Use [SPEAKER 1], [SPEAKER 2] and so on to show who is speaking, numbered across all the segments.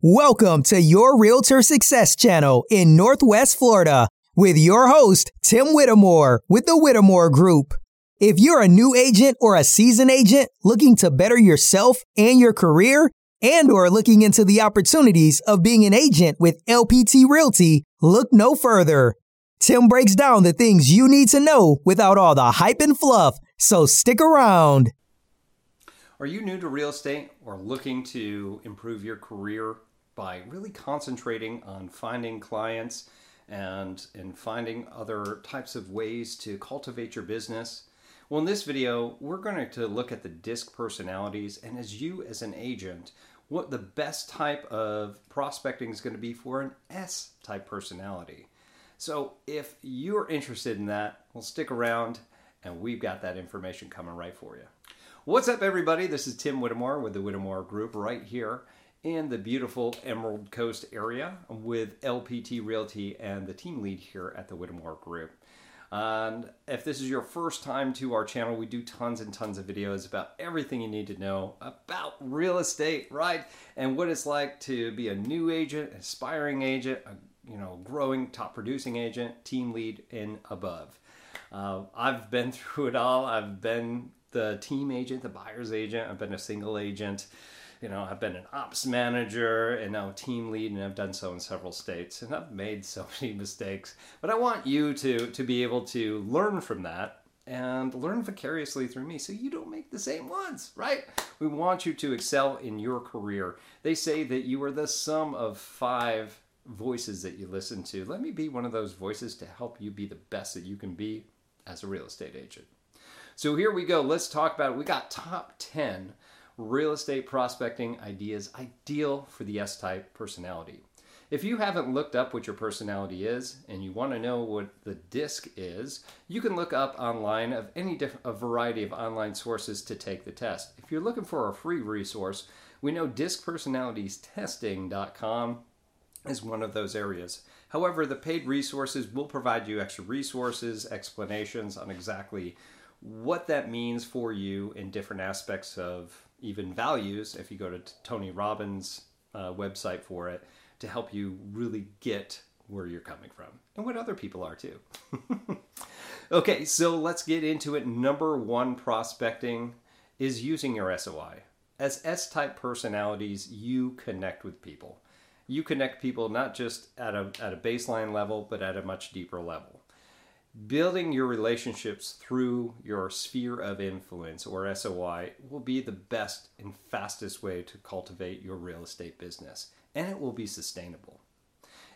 [SPEAKER 1] Welcome to your Realtor Success Channel in Northwest Florida with your host, Tim Whittemore with the Whittemore Group. If you're a new agent or a seasoned agent looking to better yourself and your career, and or looking into the opportunities of being an agent with LPT Realty, look no further. Tim breaks down the things you need to know without all the hype and fluff, so stick around.
[SPEAKER 2] Are you new to real estate or looking to improve your career by really concentrating on finding clients and in finding other types of ways to cultivate your business? Well, in this video, we're going to look at the DISC personalities and as you as an agent, what the best type of prospecting is going to be for an S type personality. So if you're interested in that, well, stick around and we've got that information coming right for you. What's up, everybody? This is Tim Whittemore with the Whittemore Group right here in the beautiful Emerald Coast area with LPT Realty and the team lead here at the Whittemore Group. And if this is your first time to our channel, we do tons and tons of videos about everything you need to know about real estate, right? And what it's like to be a new agent, aspiring agent, a you know, growing top producing agent, team lead, and above. Uh, I've been through it all. I've been the team agent, the buyer's agent. I've been a single agent you know, I've been an ops manager and now a team lead, and I've done so in several states, and I've made so many mistakes. But I want you to to be able to learn from that and learn vicariously through me so you don't make the same ones, right? We want you to excel in your career. They say that you are the sum of five voices that you listen to. Let me be one of those voices to help you be the best that you can be as a real estate agent. So here we go. Let's talk about it. We got top 10 real estate prospecting ideas ideal for the S type personality. If you haven't looked up what your personality is and you want to know what the DISC is, you can look up online of any diff- a variety of online sources to take the test. If you're looking for a free resource, we know discpersonalitiestesting.com is one of those areas. However, the paid resources will provide you extra resources, explanations on exactly what that means for you in different aspects of even values if you go to Tony Robbins' uh, website for it to help you really get where you're coming from and what other people are too. okay, so let's get into it. Number one prospecting is using your SOI. As S type personalities, you connect with people. You connect people not just at a, at a baseline level, but at a much deeper level building your relationships through your sphere of influence or SOI will be the best and fastest way to cultivate your real estate business, and it will be sustainable.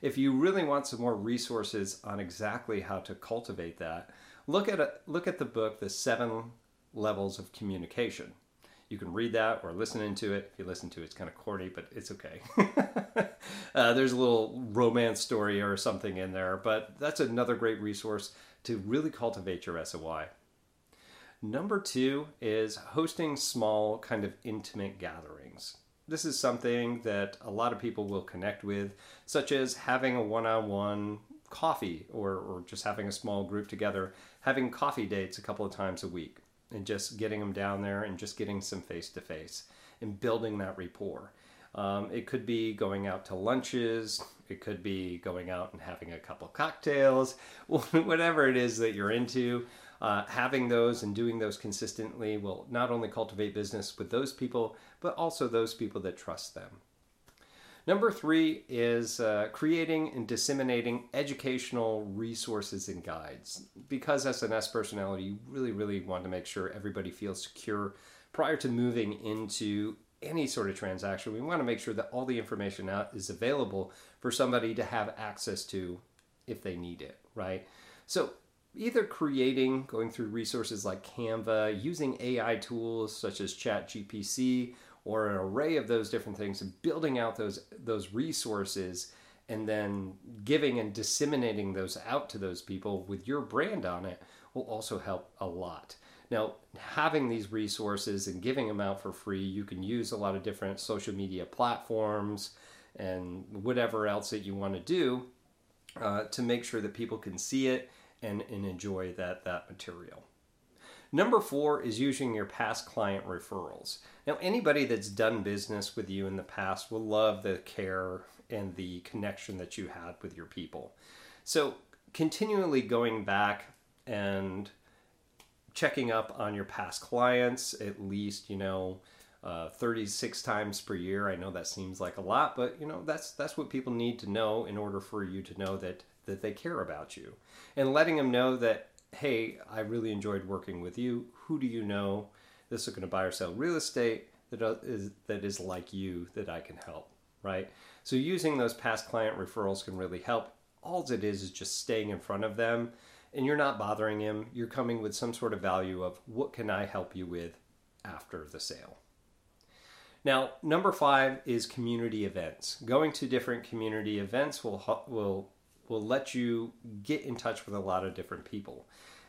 [SPEAKER 2] If you really want some more resources on exactly how to cultivate that, look at a, look at the book The 7 Levels of Communication. You can read that or listen into it. If you listen to it, it's kind of corny, but it's okay. uh, there's a little romance story or something in there, but that's another great resource to really cultivate your SOI. Number two is hosting small, kind of intimate gatherings. This is something that a lot of people will connect with, such as having a one on one coffee or, or just having a small group together, having coffee dates a couple of times a week, and just getting them down there and just getting some face to face and building that rapport. Um, it could be going out to lunches. It could be going out and having a couple cocktails, whatever it is that you're into. Uh, having those and doing those consistently will not only cultivate business with those people, but also those people that trust them. Number three is uh, creating and disseminating educational resources and guides. Because as an S personality, you really, really want to make sure everybody feels secure prior to moving into any sort of transaction, we want to make sure that all the information out is available for somebody to have access to if they need it, right? So either creating, going through resources like Canva, using AI tools such as ChatGPT, or an array of those different things, and building out those those resources, and then giving and disseminating those out to those people with your brand on it will also help a lot. Now, having these resources and giving them out for free, you can use a lot of different social media platforms and whatever else that you want to do uh, to make sure that people can see it and, and enjoy that, that material. Number four is using your past client referrals. Now, anybody that's done business with you in the past will love the care and the connection that you had with your people. So, continually going back and checking up on your past clients at least, you know, uh, 36 times per year. I know that seems like a lot, but you know that's that's what people need to know in order for you to know that that they care about you, and letting them know that hey, I really enjoyed working with you. Who do you know this is going to buy or sell real estate that is that is like you that I can help, right? So using those past client referrals can really help. All it is is just staying in front of them and you're not bothering him. You're coming with some sort of value of what can I help you with after the sale. Now, number five is community events. Going to different community events will will will let you get in touch with a lot of different people.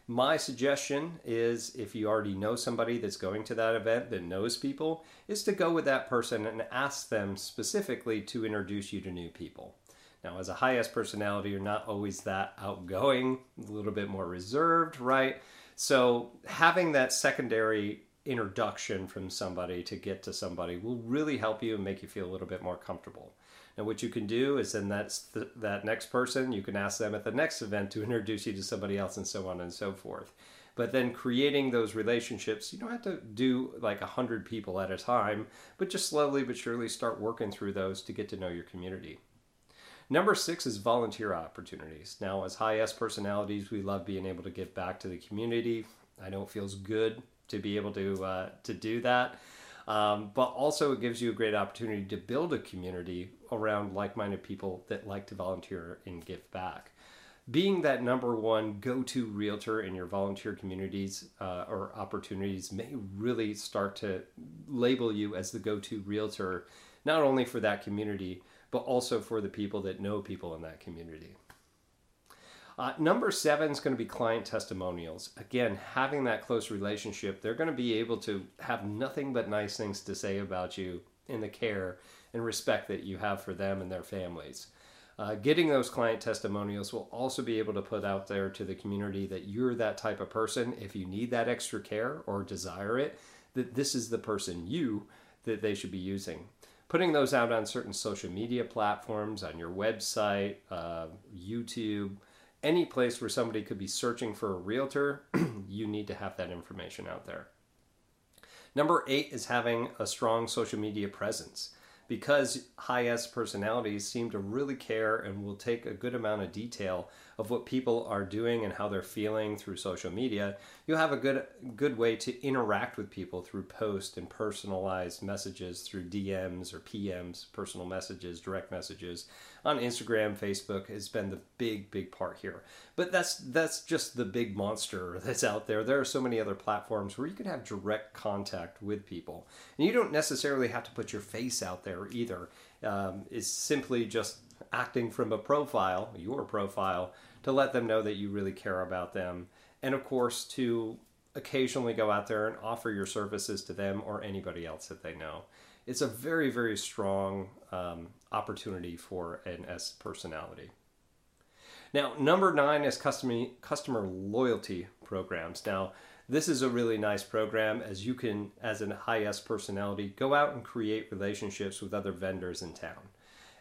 [SPEAKER 2] My suggestion is if you already know somebody that's going to that event that knows people, is to go with that person and ask them specifically to introduce you to new people. Now, as a high S personality, you're not always that outgoing, a little bit more reserved, right? So, having that secondary introduction from somebody to get to somebody will really help you and make you feel a little bit more comfortable. And what you can do is then that's the, that next person, you can ask them at the next event to introduce you to somebody else and so on and so forth. But then creating those relationships, you don't have to do like a hundred people at a time, but just slowly but surely start working through those to get to know your community. Number six is volunteer opportunities. Now, as high S personalities, we love being able to give back to the community. I know it feels good to be able to uh, to do that. Um, but also, it gives you a great opportunity to build a community around like minded people that like to volunteer and give back. Being that number one go to realtor in your volunteer communities uh, or opportunities may really start to label you as the go to realtor, not only for that community, but also for the people that know people in that community. Uh, number seven is going to be client testimonials. Again, having that close relationship, they're going to be able to have nothing but nice things to say about you in the care and respect that you have for them and their families. Uh, getting those client testimonials will also be able to put out there to the community that you're that type of person. If you need that extra care or desire it, that this is the person you that they should be using. Putting those out on certain social media platforms, on your website, uh, YouTube, any place where somebody could be searching for a realtor, you need to have that information out there. Number eight is having a strong social media presence. Because high S personalities seem to really care and will take a good amount of detail of what people are doing and how they're feeling through social media, you'll have a good good way to interact with people through post and personalized messages through DMs or PMs, personal messages, direct messages on Instagram, Facebook has been the big big part here. But that's that's just the big monster that's out there. There are so many other platforms where you can have direct contact with people. And you don't necessarily have to put your face out there either. Um, it's simply just acting from a profile, your profile, to let them know that you really care about them. And of course, to occasionally go out there and offer your services to them or anybody else that they know. It's a very, very strong um, opportunity for an S personality. Now, number nine is customer, customer loyalty programs. Now, this is a really nice program as you can, as a high S personality, go out and create relationships with other vendors in town.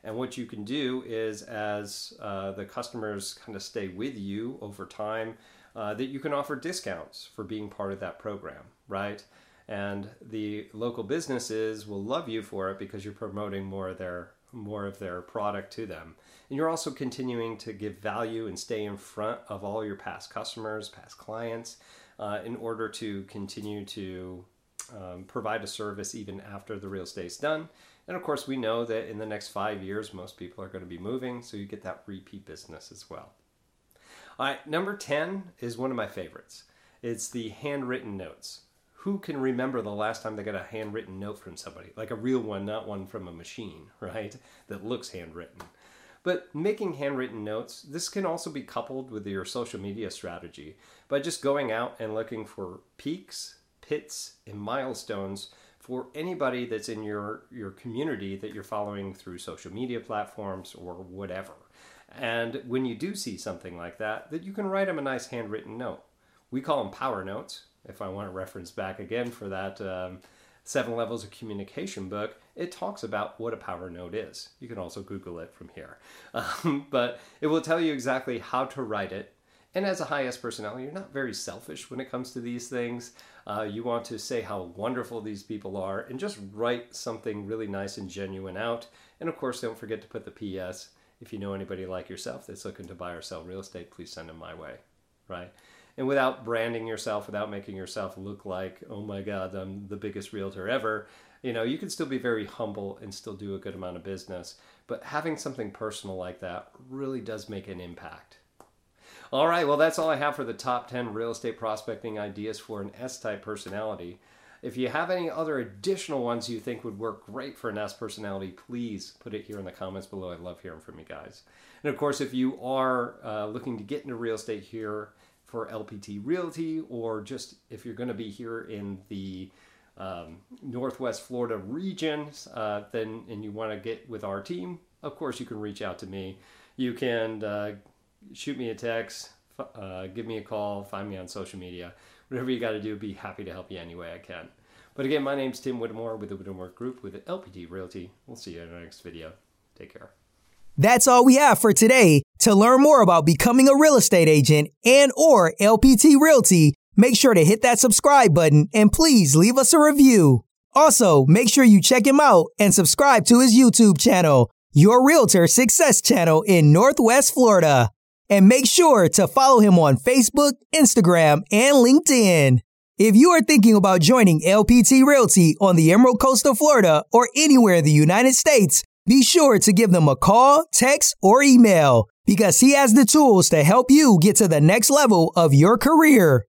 [SPEAKER 2] And what you can do is, as uh, the customers kind of stay with you over time, uh, that you can offer discounts for being part of that program, right? And the local businesses will love you for it because you're promoting more of their more of their product to them. And you're also continuing to give value and stay in front of all your past customers, past clients, uh, in order to continue to um, provide a service even after the real estate's done and of course, we know that in the next five years, most people are going to be moving, so you get that repeat business as well. All right, number 10 is one of my favorites. It's the handwritten notes. Who can remember the last time they got a handwritten note from somebody? Like a real one, not one from a machine, right? That looks handwritten. But making handwritten notes, this can also be coupled with your social media strategy by just going out and looking for peaks, pits, and milestones for anybody that's in your your community that you're following through social media platforms or whatever. And when you do see something like that, that you can write them a nice handwritten note. We call them power notes, if I want to reference back again for that um, Seven Levels of Communication book, it talks about what a power note is. You can also Google it from here. Um, but it will tell you exactly how to write it. And as a high S personality, you're not very selfish when it comes to these things. Uh, you want to say how wonderful these people are and just write something really nice and genuine out. And of course, don't forget to put the PS. If you know anybody like yourself that's looking to buy or sell real estate, please send them my way, right? And without branding yourself, without making yourself look like, oh my God, I'm the biggest realtor ever, you know, you can still be very humble and still do a good amount of business. But having something personal like that really does make an impact. All right, well, that's all I have for the top 10 real estate prospecting ideas for an S type personality. If you have any other additional ones you think would work great for an S personality, please put it here in the comments below. I love hearing from you guys. And of course, if you are uh, looking to get into real estate here for LPT Realty, or just if you're going to be here in the um, Northwest Florida region, uh, then and you want to get with our team, of course you can reach out to me. You can uh, shoot me a text, uh, give me a call, find me on social media. Whatever you got to do, be happy to help you any way I can. But again, my name's Tim Whittemore with the Whittemore Group with LPT Realty. We'll see you in the next video. Take care.
[SPEAKER 1] That's all we have for today. To learn more about becoming a real estate agent and or LPT Realty, make sure to hit that subscribe button and please leave us a review. Also, make sure you check him out and subscribe to his YouTube channel, Your Realtor Success Channel in Northwest Florida. And make sure to follow him on Facebook, Instagram, and LinkedIn. If you are thinking about joining LPT Realty on the Emerald Coast of Florida or anywhere in the United States, be sure to give them a call, text, or email because he has the tools to help you get to the next level of your career.